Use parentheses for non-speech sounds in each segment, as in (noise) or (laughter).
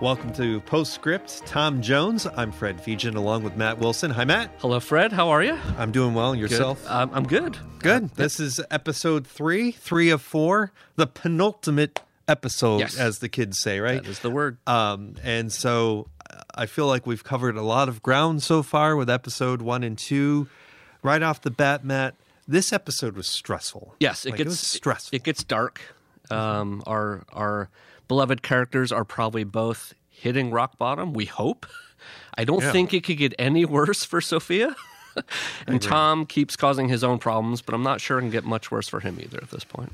Welcome to Postscript. Tom Jones. I'm Fred Fegan along with Matt Wilson. Hi, Matt. Hello, Fred. How are you? I'm doing well. Yourself? Good. Um, I'm good. Good. This is episode three, three of four, the penultimate episode, Yes. as the kids say, right? That is the word. Um, and so uh, I feel like we've covered a lot of ground so far with episode one and two. Right off the bat, Matt, this episode was stressful. Yes, it Like, gets was stressful. It gets dark. Um, our our beloved characters are probably both hitting rock bottom. We hope. I don't Yeah. think it could get any (laughs) worse for Sophia. and Tom keeps causing his own problems, but I'm not sure it can get much worse for him either at this point.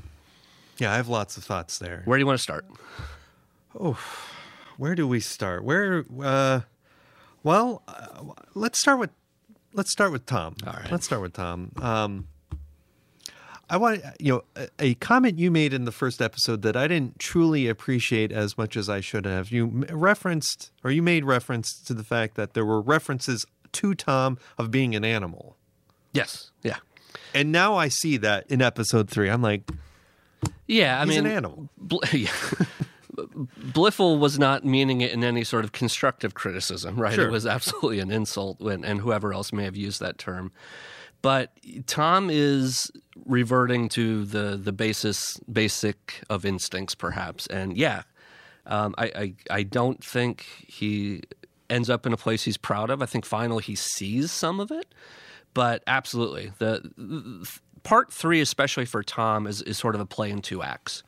yeah, I have lots of thoughts there. Where do you want to start? Oh, where do we start? Where? Uh, well, uh, let's start with let's start with Tom. All right. Let's start with Tom. Um, I want you know a, comment you made in the first episode that I didn't truly appreciate as much as I should have. You referenced or you made reference to the fact that there were references to Tom of being an animal, Yes. Yeah. and now I see that in episode three. I'm like, Yeah. I mean, an animal. Bl- (laughs) yeah. Blifil was not meaning it in any sort of constructive criticism, right? Sure. It was absolutely an insult, when, and whoever else may have used that term. But Tom is reverting to the the basis basic of instincts, perhaps, and yeah, um, I, I I don't think he ends up in a place he's proud of. I think finally he sees some of it, but absolutely the, the part three, especially for Tom, is is sort of a play in two acts.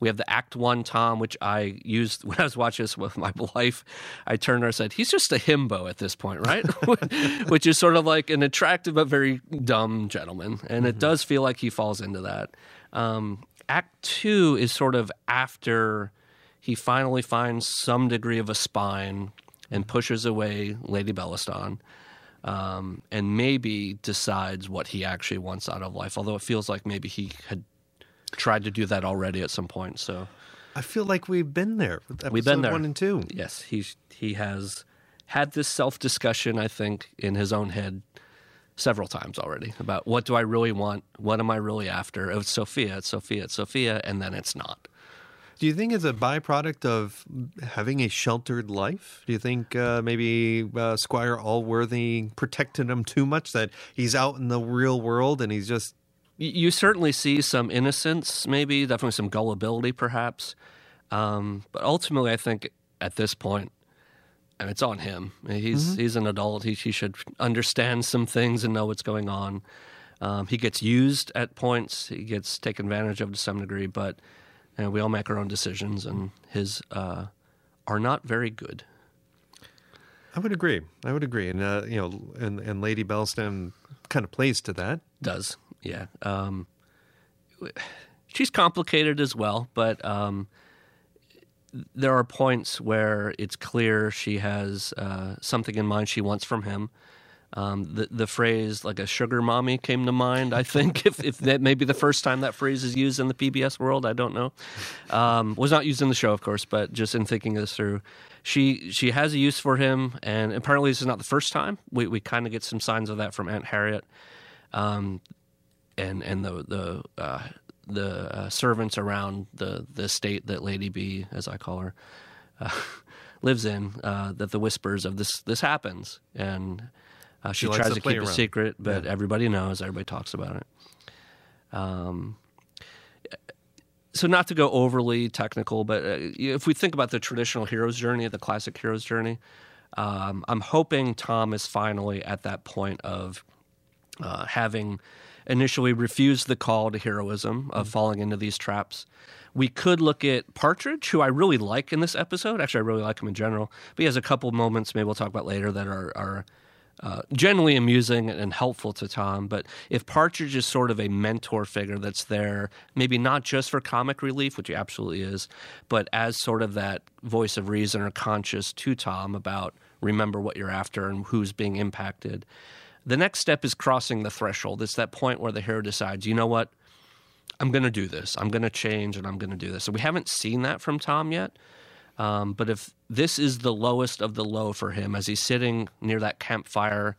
We have the Act One Tom, which I used (laughs) when I was watching this with my (laughs) wife. I turned her and said, "He's just a himbo at this point, right?" (laughs) which is sort of like an attractive but very dumb gentleman, and it does feel like he falls into that. Um, act Two is sort of after he finally finds some degree of a spine and pushes away Lady Bellaston. Um, and maybe decides what he actually wants out of life. Although it feels like maybe he had tried to do that already at some point. So I feel like we've been there. We've been there. one and two. yes, he he has had this self discussion. I think in his own head several times already about what do I really want? What am I really after? Oh, It's Sophia. It's Sophia. It's Sophia, and then it's not. Do you think it's a byproduct of having a sheltered life? Do you think uh, maybe uh, Squire Allworthy protected him too much that he's out in the real world and he's just You certainly see some innocence, maybe definitely some gullibility, perhaps. Um, but ultimately, I think at this point, and it's on him. He's he's an adult. He, he should understand some things and know what's going on. Um, he gets used at points. He gets taken advantage of to some degree, but you know, we all make our own decisions, and his uh, are not very good. I would agree. I would agree, and uh, you know, and and Lady Bellaston kind of plays to that. Does yeah. Um, she's complicated as well, but um, there are points where it's clear she has uh, something in mind she wants from him. Um, the the phrase like a sugar mommy came to mind. I think if if that may be the first time that phrase is used in the PBS world, I don't know. Um, was not used in the show, of course, but just in thinking this through, she she has a use for him, and apparently this is not the first time. We we kind of get some signs of that from Aunt Harriet um, and and the the uh, the uh, servants around the the estate that Lady B, as I call her, uh, (laughs) lives in. Uh, that the whispers of this this happens, and uh, she, likes tries to keep it around. secret, but Yeah. everybody knows. Everybody talks about it. Um. So not to go overly technical, but uh, if we think about the traditional hero's journey, the classic hero's journey, um, I'm hoping Tom is finally at that point of uh, having initially refused the call to heroism of falling into these traps. We could look at Partridge, who I really like in this episode. Actually, I really like him in general. But he has a couple moments, maybe we'll talk about later, that are, are uh, generally amusing and helpful to Tom. But if Partridge is sort of a mentor figure that's there, maybe not just for comic relief, which he absolutely is, but as sort of that voice of reason or conscious to Tom about remember what you're after and who's being impacted. The next step is crossing the threshold. It's that point where the hero decides, you know what? I'm going to do this. I'm going to change and I'm going to do this. So we haven't seen that from Tom yet. Um, but if this is the lowest of the low for him as he's sitting near that campfire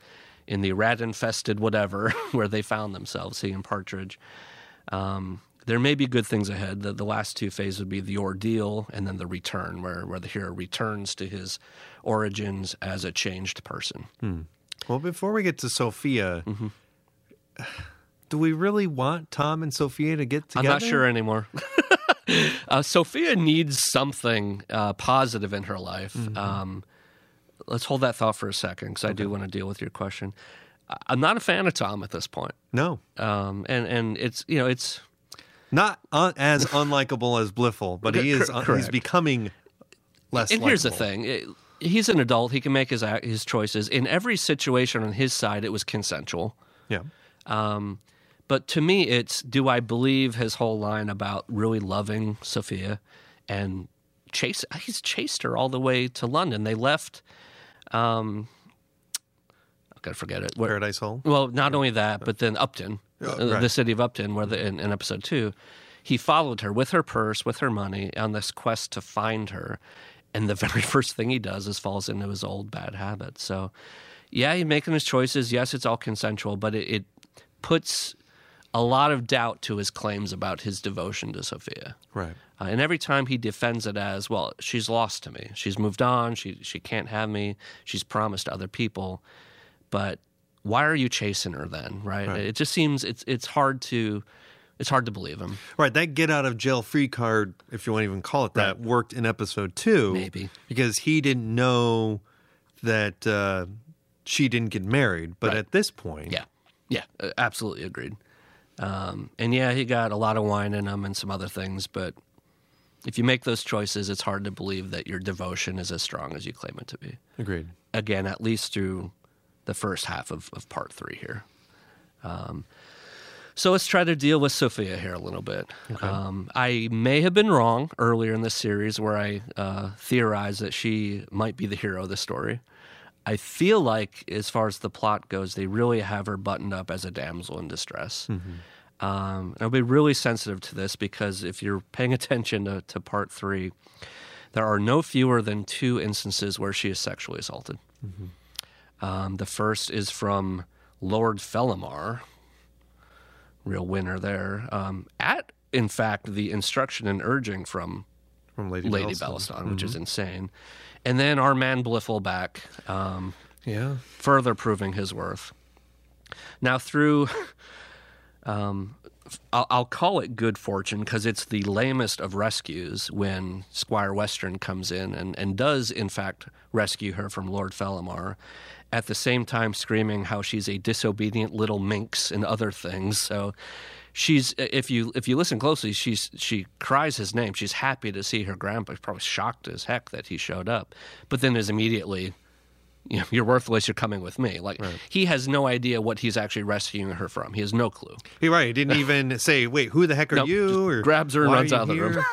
in the rat infested whatever (laughs) where they found themselves, he and Partridge, um, there may be good things ahead. The, the last two phases would be the ordeal and then the return, where, where the hero returns to his origins as a changed person. Well, before we get to Sophia, Mm-hmm. (sighs) do we really want Tom and Sophia to get together? I'm not sure anymore. (laughs) uh, Sophia needs something uh, positive in her life. Mm-hmm. Um, let's hold that thought for a second because I do want to deal with your question. I'm not a fan of Tom at this point, No, um, and and it's you know it's not un- as unlikable as Blifil, but he (laughs) is. Cor- he's becoming less. and here's the thing. It- he's an adult. He can make his his choices. In every situation on his side, it was consensual. Yeah, Um, but to me, it's do I believe his whole line about really loving Sophia and chase? He's chased her all the way to London. They left. Um, I gotta forget it. Where, Paradise Hall. well, not only that, but then Upton, Oh, right. the city of Upton, where the, in, in episode two, he followed her with her purse, with her money, on this quest to find her. And the (laughs) very first thing he does is falls into his old bad habits. So, yeah, he's making his choices. Yes, it's all consensual, but it, it puts a lot of doubt to his claims about his devotion to Sophia. Right. Uh, and every time he defends it as, well, she's lost to me. She's moved on. She she can't have me. She's promised to other people. But why are you chasing her then? Right? It just seems it's it's hard to it's hard to believe him. Right, that get out of jail free card, if you want to even call it that, worked in episode two. Maybe. Because he didn't know that uh, she didn't get married. But Right. at this point, Yeah, yeah, absolutely agreed. Um, and yeah, he got a lot of wine in him and some other things, but if you make those choices, it's hard to believe that your devotion is as strong as you claim it to be. agreed. again, at least through the first half of, of part three here. Um, so let's try to deal with Sophia here a little bit. Um, I may have been wrong earlier in this series where I uh, theorized that she might be the hero of the story. I feel like, as far as the plot goes, they really have her buttoned up as a damsel in distress. Um, I'll be really sensitive to this because if you're paying (laughs) attention to, to part three, there are no fewer than two instances where she is sexually assaulted. Um, the first is from Lord Fellamar, real winner there, um, at, in fact, the instruction and urging from From Lady, Lady Bellaston. Bellaston, which is insane. And then our man Blifil back, um, Yeah. further proving his worth. Now, through, (laughs) um, I'll, I'll call it good fortune because it's the lamest of rescues when Squire Western comes in and, and does, in fact, rescue her from Lord Fellamar, at the same time screaming how she's a disobedient little minx and other things. So. She's if you if you listen closely, she's she cries his name. She's happy to see her grandpa. She's probably shocked as heck that he showed up, but then is immediately you know, you're worthless. You're coming with me. Like he has no idea what he's actually rescuing her from. He has no clue. He right. He didn't (laughs) even say, "Wait, who the heck are Nope, you?" Or grabs her and runs out of the room.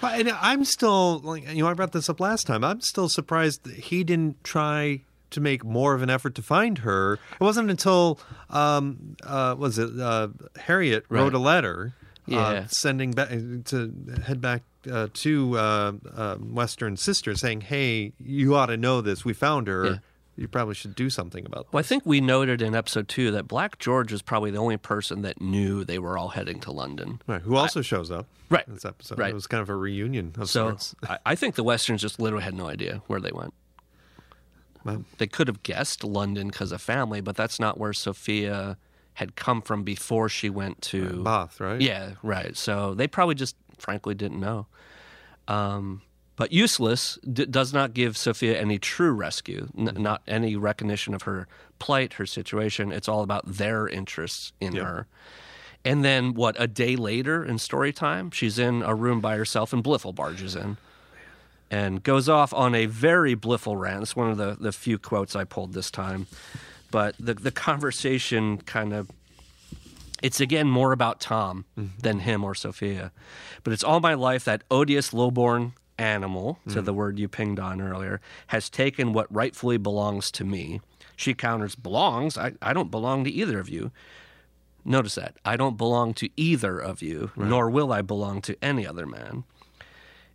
But and I'm still like you know I brought this up last time. I'm still surprised that he didn't try to make more of an effort to find her. It wasn't until um uh was it uh Harriet wrote Right. a letter uh, sending back to head back uh, to uh, uh, Western Sister saying, "Hey, you ought to know this. We found her. Yeah. You probably should do something about this." Well, I think we noted in episode two that Black George was probably the only person that knew they were all heading to London. Right, who also shows up Right. in this episode. Right. It was kind of a reunion of So sorts. I, I think the Westerns just literally had no idea where they went. Well, They could have guessed London because of family, but that's not where Sophia had come from before she went to Bath, right? Yeah, right. So they probably just frankly didn't know. Um, but useless d- does not give Sophia any true rescue, n- not any recognition of her plight, her situation. It's all about their interests in Yeah. her. And then, what, a day later in story time, she's in a room by herself and Blifil barges in and goes off on a very Blifil rant. It's one of the, the few quotes I pulled this time. But the, the conversation kind of it's again more about Tom mm-hmm. than him or Sophia. But it's all my life that odious lowborn animal, to mm-hmm. the word you pinged on earlier, has taken what rightfully belongs to me. She counters, belongs? I, I don't belong to either of you. Notice that. I don't belong to either of you, nor will I belong to any other man.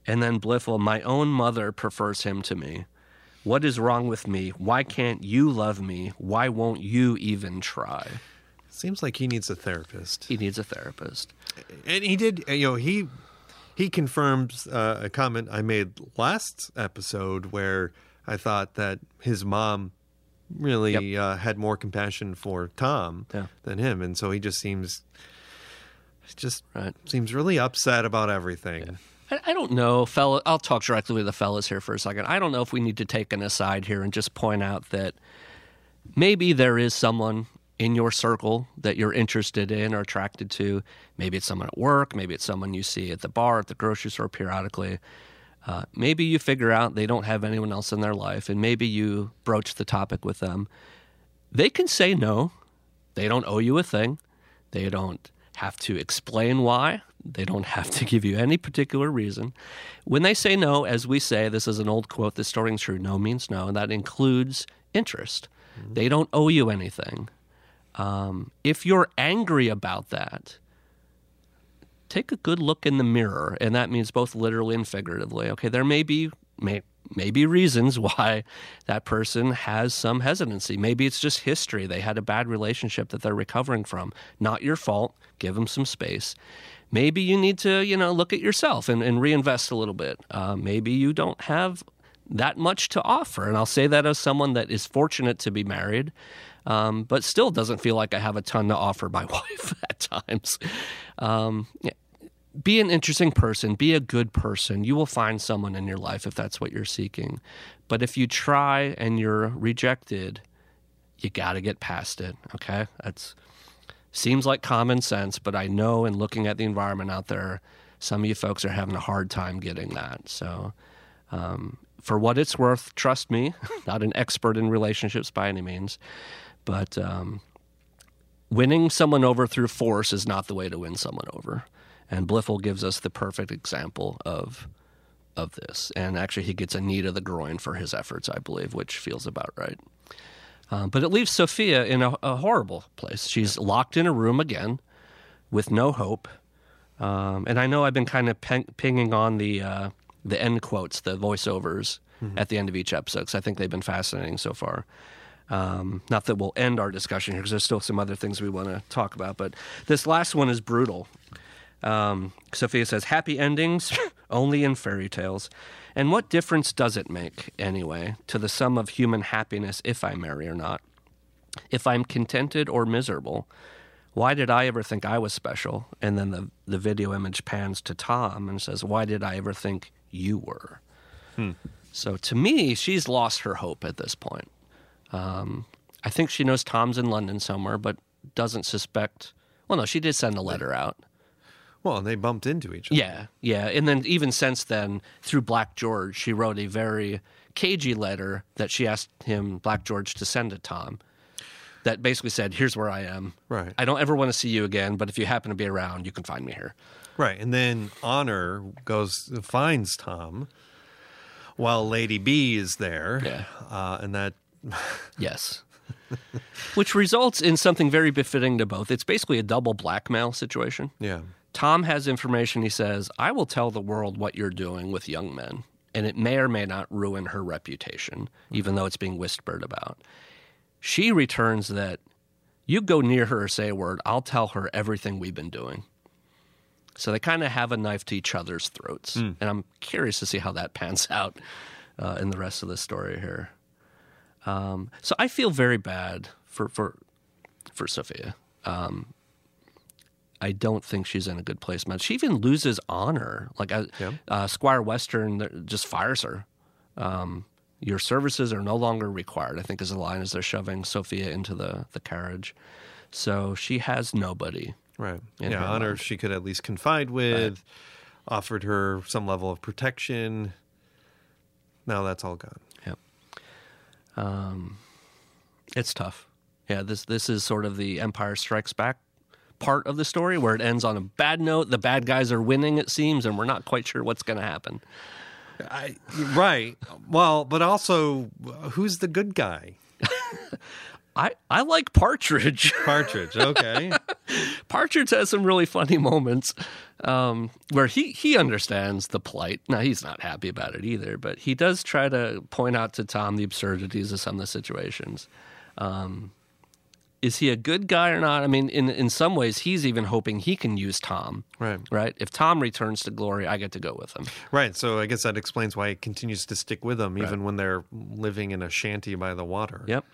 And then Blifil, my own mother prefers him to me. What is wrong with me? Why can't you love me? Why won't you even try? Seems like he needs a therapist. He needs a therapist. and he did you know he he confirms uh, a comment i made last episode where i thought that his mom really uh, had more compassion for tom Yeah. than him and so he just seems just Right. seems really upset about everything I, I don't know, fella. I'll talk directly with the fellas here for a second. I don't know if we need to take an aside here and just point out that maybe there is someone in your circle that you're interested in or attracted to. Maybe it's someone at work. Maybe it's someone you see at the bar, at the grocery store periodically. Uh, maybe you figure out they don't have anyone else in their life, and maybe you broach the topic with them. They can say no. They don't owe you a thing. They don't have to explain why. They don't have to give you any particular reason. When they say no, as we say, this is an old quote, this story is true. No means no, and that includes interest. They don't owe you anything. Um, if you're angry about that, take a good look in the mirror, and that means both literally and figuratively. Okay, there may be may, may be reasons (laughs) why that person has some hesitancy. Maybe it's just history. They had a bad relationship that they're recovering from. Not your fault. Give them some space. Maybe you need to, you know, look at yourself and, and reinvest a little bit. Uh, maybe you don't have that much to offer. And I'll say that as someone that is fortunate to be married, um, but still doesn't feel like I have a ton to offer my (laughs) wife at times. Um. Be an interesting person, be a good person. You will find someone in your life if that's what you're seeking. But if you try and you're rejected, you got to get past it. Okay? That's seems like common sense, but I know in looking at the environment out there, some of you folks are having a hard time getting that. So, um, for what it's worth, trust me, (laughs) not an expert in relationships by any means, but um, winning someone over through force is not the way to win someone over. And Blifil gives us the perfect example of of this. And actually, he gets a knee to the groin for his efforts, I believe, which feels about right. Um, but it leaves Sophia in a, a horrible place. She's locked in a room again with no hope. Um, and I know I've been kind of ping- pinging on the uh, the end quotes, the voiceovers at the end of each episode, because I think they've been fascinating so far. Um, not that we'll end our discussion here, because there's still some other things we want to talk about. But this last one is brutal. Um, Sophia says, "Happy endings (laughs) only in fairy tales." And what difference does it make, anyway, to the sum of human happiness if I marry or not? If I'm contented or miserable, why did I ever think I was special? And then the, the video image pans to Tom and says, Why did I ever think you were? So to me, she's lost her hope at this point. Um, I think she knows Tom's in London somewhere, but doesn't suspect. Well, no, she did send a letter out. Well and they bumped into each other Yeah, yeah. And then even since then, through Black George, she wrote a very cagey letter that she asked him, Black George, to send to Tom. That basically said, "Here's where I am. Right. I don't ever want to see you again, but if you happen to be around, you can find me here." right and then honor goes finds tom while lady b is there Yeah. uh, and that (laughs) Yes. Which results in something very befitting to both. It's basically a double blackmail situation. yeah Tom has information. He says, I will tell the world what you're doing with young men. And it may or may not ruin her reputation, even though it's being whispered about. She returns that you go near her or say a word, I'll tell her everything we've been doing. So they kind of have a knife to each other's throats. And I'm curious to see how that pans out uh, in the rest of the story here. Um, so I feel very bad for, for, for Sophia. I don't think she's in a good place, man. She even loses honor. Like Yeah. uh, Squire Western just fires her. Um, your services are no longer required. I think is the line as they're shoving Sophia into the the carriage. So she has nobody. Right. yeah, honor mind. she could at least confide with, offered her some level of protection. Now that's all gone. Yep. Um, it's tough. Yeah, this this is sort of the Empire Strikes Back part of the story where it ends on a bad note. The bad guys are winning, it seems, and we're not quite sure what's going to happen. I, right. Well, but also, who's the good guy? (laughs) I, I like Partridge. (laughs) Partridge. Okay. Partridge has some really funny moments um, where he, he understands the plight. Now, he's not happy about it either, but he does try to point out to Tom the absurdities of some of the situations. Um, is he a good guy or not? I mean, in in some ways, he's even hoping he can use Tom. Right. Right. If Tom returns to glory, I get to go with him. Right. So I guess that explains why he continues to stick with them even when they're living in a shanty by the water. Yep.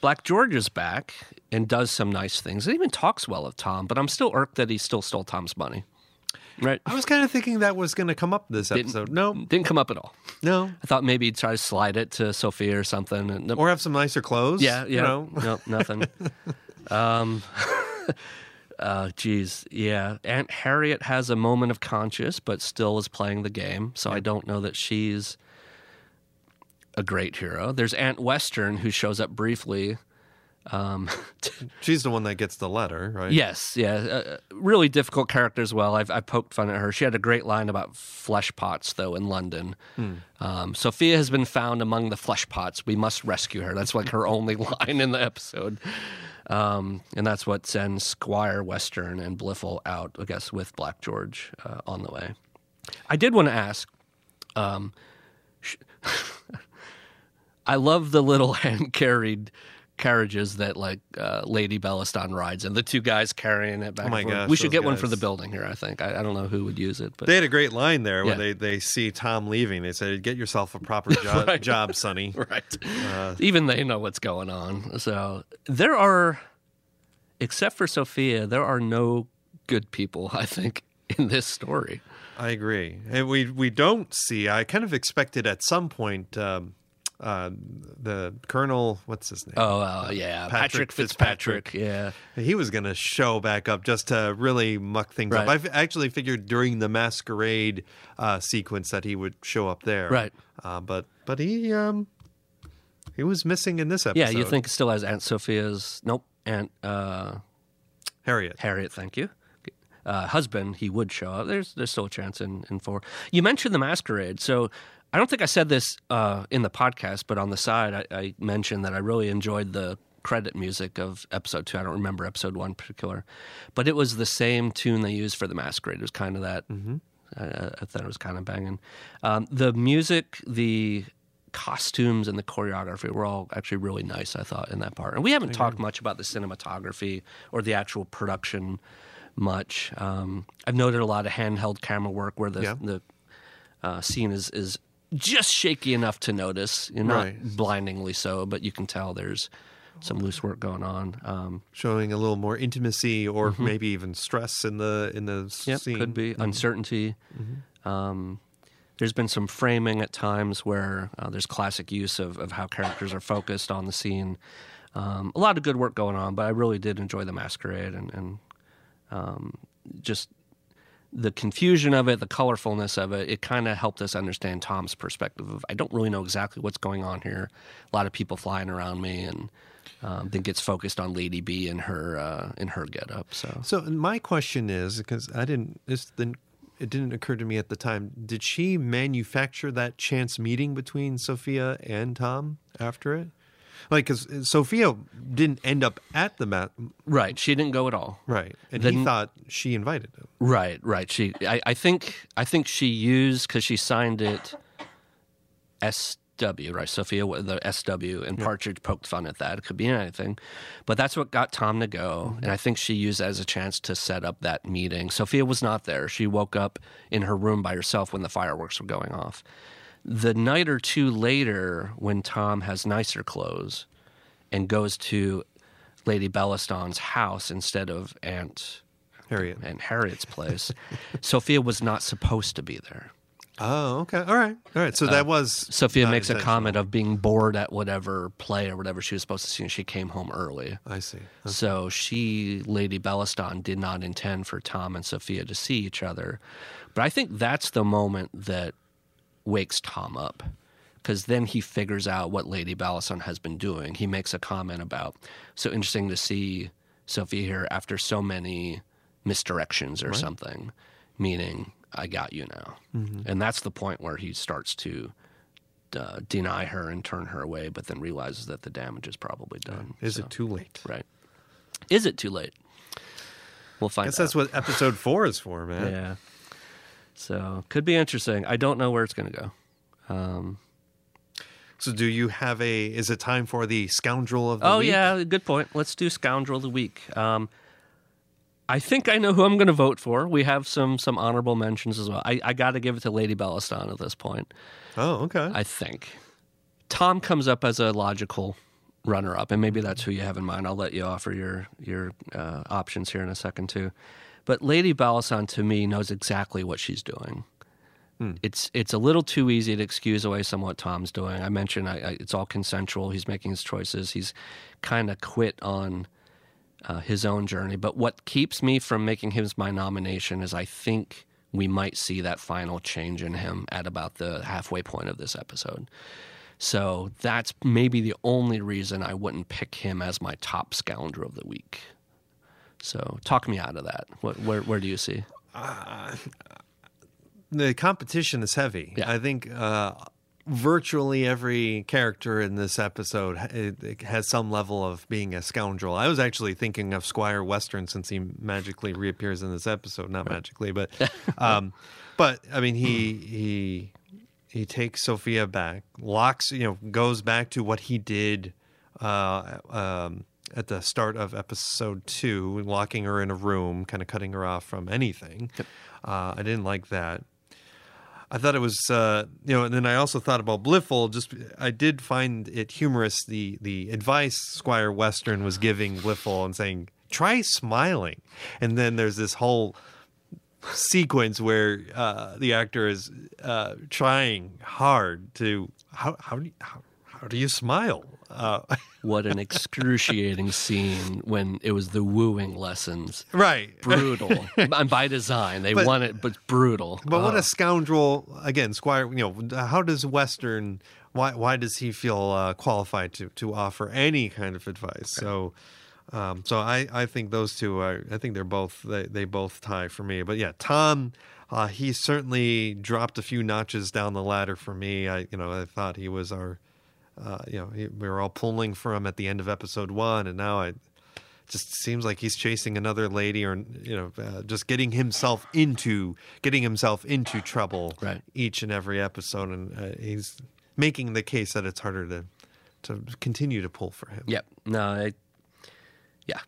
Black George is back and does some nice things. It even talks well of Tom, but I'm still irked that he still stole Tom's money. Right. I was kind of thinking that was going to come up this episode. No, Didn't come up at all. no. I thought maybe he'd try to slide it to Sophia or something. And Or have some nicer clothes. yeah, yeah. You know? (laughs) No, nothing. um, (laughs) uh, geez, yeah. Aunt Harriet has a moment of conscience, but still is playing the game. So I don't know that she's a great hero. There's Aunt Western who shows up briefly. Um, (laughs) She's the one that gets the letter, right? yes, yeah, uh, really difficult character as well. I've, I've poked fun at her. She had a great line about flesh pots, though, in London. Um, Sophia has been found among the flesh pots. We must rescue her. That's like her (laughs) only line in the episode. Um, and that's what sends Squire Western and Blifil out, I guess, with Black George uh, on the way. I did want to ask. Um, sh- (laughs) I love the little hand carried carriages that like uh, Lady Bellaston rides, and the two guys carrying it back. Oh my gosh, we should get one for the building here. I think I, I don't know who would use it, but They had a great line there when they, they see Tom leaving. They said, "Get yourself a proper (laughs) jo- Right. job, Sonny." (laughs) right. Uh, Even they know what's going on. So there are, except for Sophia, there are no good people. I think in this story. I agree, and we we don't see. I kind of expected at some point um, uh, the Colonel, what's his name? Oh uh, yeah, Patrick Patrick, Fitzpatrick. Yeah, He was going to show back up just to really muck things up. Right. I actually figured during the masquerade uh, sequence that he would show up there. Right. Uh, but but he um he was missing in this episode. yeah. You think still has Aunt Sophia's? Nope. Aunt uh, Harriet? Harriet, thank you. Uh, husband, he would show up. There's there's still a chance in, in four. You mentioned the masquerade, so I don't think I said this uh, in the podcast, but on the side, I, I mentioned that I really enjoyed the credit music of episode two. I don't remember episode one in particular, but it was the same tune they used for the masquerade. It was kind of that. I, I thought it was kind of banging. Um, the music, the costumes, and the choreography were all actually really nice. I thought in that part, and we haven't talked much about the cinematography or the actual production much. Um, I've noted a lot of handheld camera work where the Yeah. the uh, scene is is just shaky enough to notice, you know, not Right. blindingly so, but you can tell there's some loose work going on. Um, Showing a little more intimacy or maybe even stress in the in the Mm-hmm. Yep, scene. could be uncertainty. Um, there's been some framing at times where uh, there's classic use of, of how characters are focused on the scene. Um, a lot of good work going on, but I really did enjoy the masquerade and, and um, just the confusion of it, the colorfulness of it. It kind of helped us understand Tom's perspective of I don't really know exactly what's going on here. A lot of people flying around me, and um, then gets focused on Lady B and her uh, in her getup. So So my question is because I didn't this didn't it didn't occur to me at the time. Did she manufacture that chance meeting between Sophia and Tom after it? Like, because Sophia didn't end up at the mat, right, she didn't go at all. right? And he thought she invited him. Right, right. She, I, I think, I think she used because she signed it SW, right? Sophia, the SW, and Partridge poked fun at that. It could be anything, but that's what got Tom to go, mm-hmm. and I think she used that as a chance to set up that meeting. Sophia was not there. She woke up in her room by herself when the fireworks were going off. The night or two later, when Tom has nicer clothes and goes to Lady Bellaston's house instead of Aunt Harriet. and Harriet's place, (laughs) Sophia was not supposed to be there. Oh, okay. All right. All right. So that was Uh, Sophia makes a comment of being bored at whatever play or whatever she was supposed to see, and she came home early. I see. So she, Lady Bellaston, did not intend for Tom and Sophia to see each other. But I think that's the moment that wakes Tom up. Because then he figures out what Lady Bellaston has been doing. He makes a comment about, so interesting to see Sophie here after so many misdirections or something, meaning, I got you now. And that's the point where he starts to uh, deny her and turn her away, but then realizes that the damage is probably done. Is So- it too late? Right. Is it too late? We'll find I guess out. that's what episode four is for, man. yeah. So could be interesting. I don't know where it's going to go. Um, So, do you have a? Is it time for the scoundrel of the Oh week? yeah, good point. Let's do scoundrel of the week. Um, I think I know who I'm going to vote for. We have some some honorable mentions as well. I, I got to give it to Lady Bellaston at this point. Oh, okay. I think Tom comes up as a logical runner up, and maybe that's who you have in mind. I'll let you offer your your uh, options here in a second too. But Lady Bellaston to me knows exactly what she's doing. It's it's a little too easy to excuse away some what Tom's doing. I mentioned I, I, it's all consensual. He's making his choices. He's kind of quit on uh, his own journey. But what keeps me from making him my nomination is I think we might see that final change in him at about the halfway point of this episode. So that's maybe the only reason I wouldn't pick him as my top scoundrel of the week. So talk me out of that. What, where, where do you see? the competition is heavy. Yeah. I think uh, virtually every character in this episode it, it has some level of being a scoundrel. I was actually thinking of Squire Western since he magically reappears in this episode. Not magically, but (laughs) um, but I mean he he he takes Sophia back, locks you know goes back to what he did. Uh, um, at the start of episode two, locking her in a room, kind of cutting her off from anything. Uh, I didn't like that. I thought it was, uh, you know, and then I also thought about Blifil. Just, I did find it humorous the the advice Squire Western was giving Blifil and saying, "Try smiling," and then there's this whole sequence where uh, the actor is uh, trying hard to how how do you, how, how do you smile? Uh, (laughs) What an excruciating scene when it was the wooing lessons. right, Brutal. (laughs) and by design. They But- want it, but brutal. But what Uh, a scoundrel! Again, Squire. You know, how does Western? Why why does he feel uh, qualified to to offer any kind of advice? So, um, so I I think those two are. I think they're both they they both tie for me. But yeah, Tom. Uh, he certainly dropped a few notches down the ladder for me. I, you know, I thought he was our, uh, you know, we were all pulling for him at the end of episode one, and now I, just seems like he's chasing another lady or you know uh, just getting himself into getting himself into trouble Right. each and every episode and uh, he's making the case that it's harder to to continue to pull for him Yep. No, I, yeah.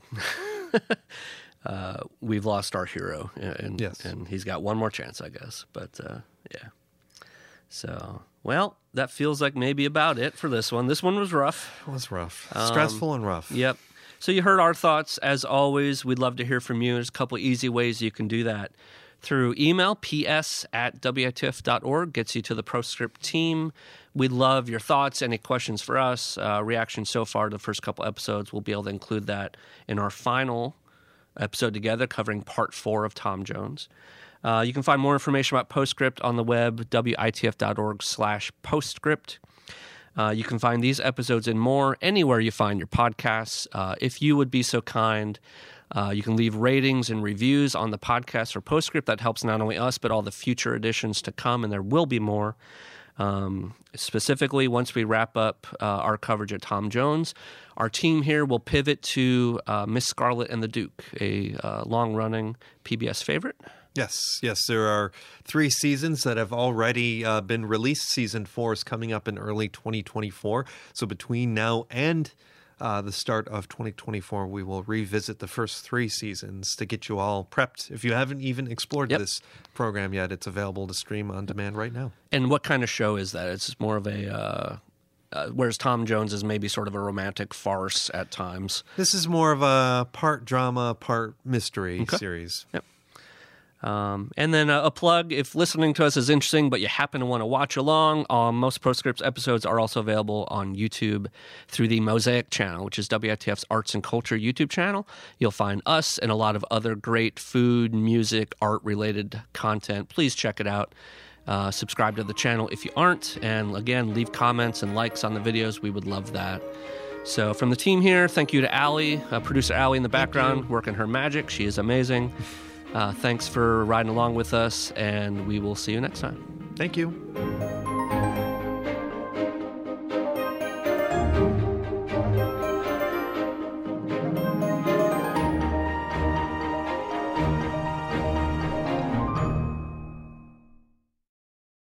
(laughs) uh, we've lost our hero, and Yes. and he's got one more chance, I guess. But uh, yeah. So well, that feels like maybe about it for this one. This one was rough. it was rough Um, stressful and rough Yep. So you heard our thoughts. As always, we'd love to hear from you. There's a couple easy ways you can do that. Through email, ps at witf.org gets you to the PostScript team. We'd love your thoughts, any questions for us, uh, reactions so far to the first couple episodes. We'll be able to include that in our final episode together covering part four of Tom Jones. Uh, you can find more information about PostScript on the web, witf.org slash PostScript. Uh, you can find these episodes and more anywhere you find your podcasts. Uh, if you would be so kind, uh, you can leave ratings and reviews on the podcast or PostScript. That helps not only us, but all the future editions to come, and there will be more. Um, specifically, once we wrap up uh, our coverage of Tom Jones, our team here will pivot to uh, Miss Scarlet and the Duke, a long running PBS favorite. Yes, yes. There are three seasons that have already uh, been released. Season four is coming up in early 2024. So between now and uh, the start of 2024, we will revisit the first three seasons to get you all prepped. If you haven't even explored Yep. this program yet, it's available to stream on demand right now. And what kind of show is that? It's more of a. Uh, uh, whereas Tom Jones is maybe sort of a romantic farce at times. This is more of a part drama, part mystery series. Um, and then uh, a plug if listening to us is interesting, but you happen to want to watch along, um, most PostScripts episodes are also available on YouTube through the Mosaic channel, which is WITF's arts and culture YouTube channel. You'll find us and a lot of other great food, music, art related content. Please check it out. Uh, subscribe to the channel if you aren't. And again, leave comments and likes on the videos. We would love that. So, from the team here, thank you to Allie, uh, producer Allie in the background, working her magic. She is amazing. Uh, thanks for riding along with us, and we will see you next time. Thank you.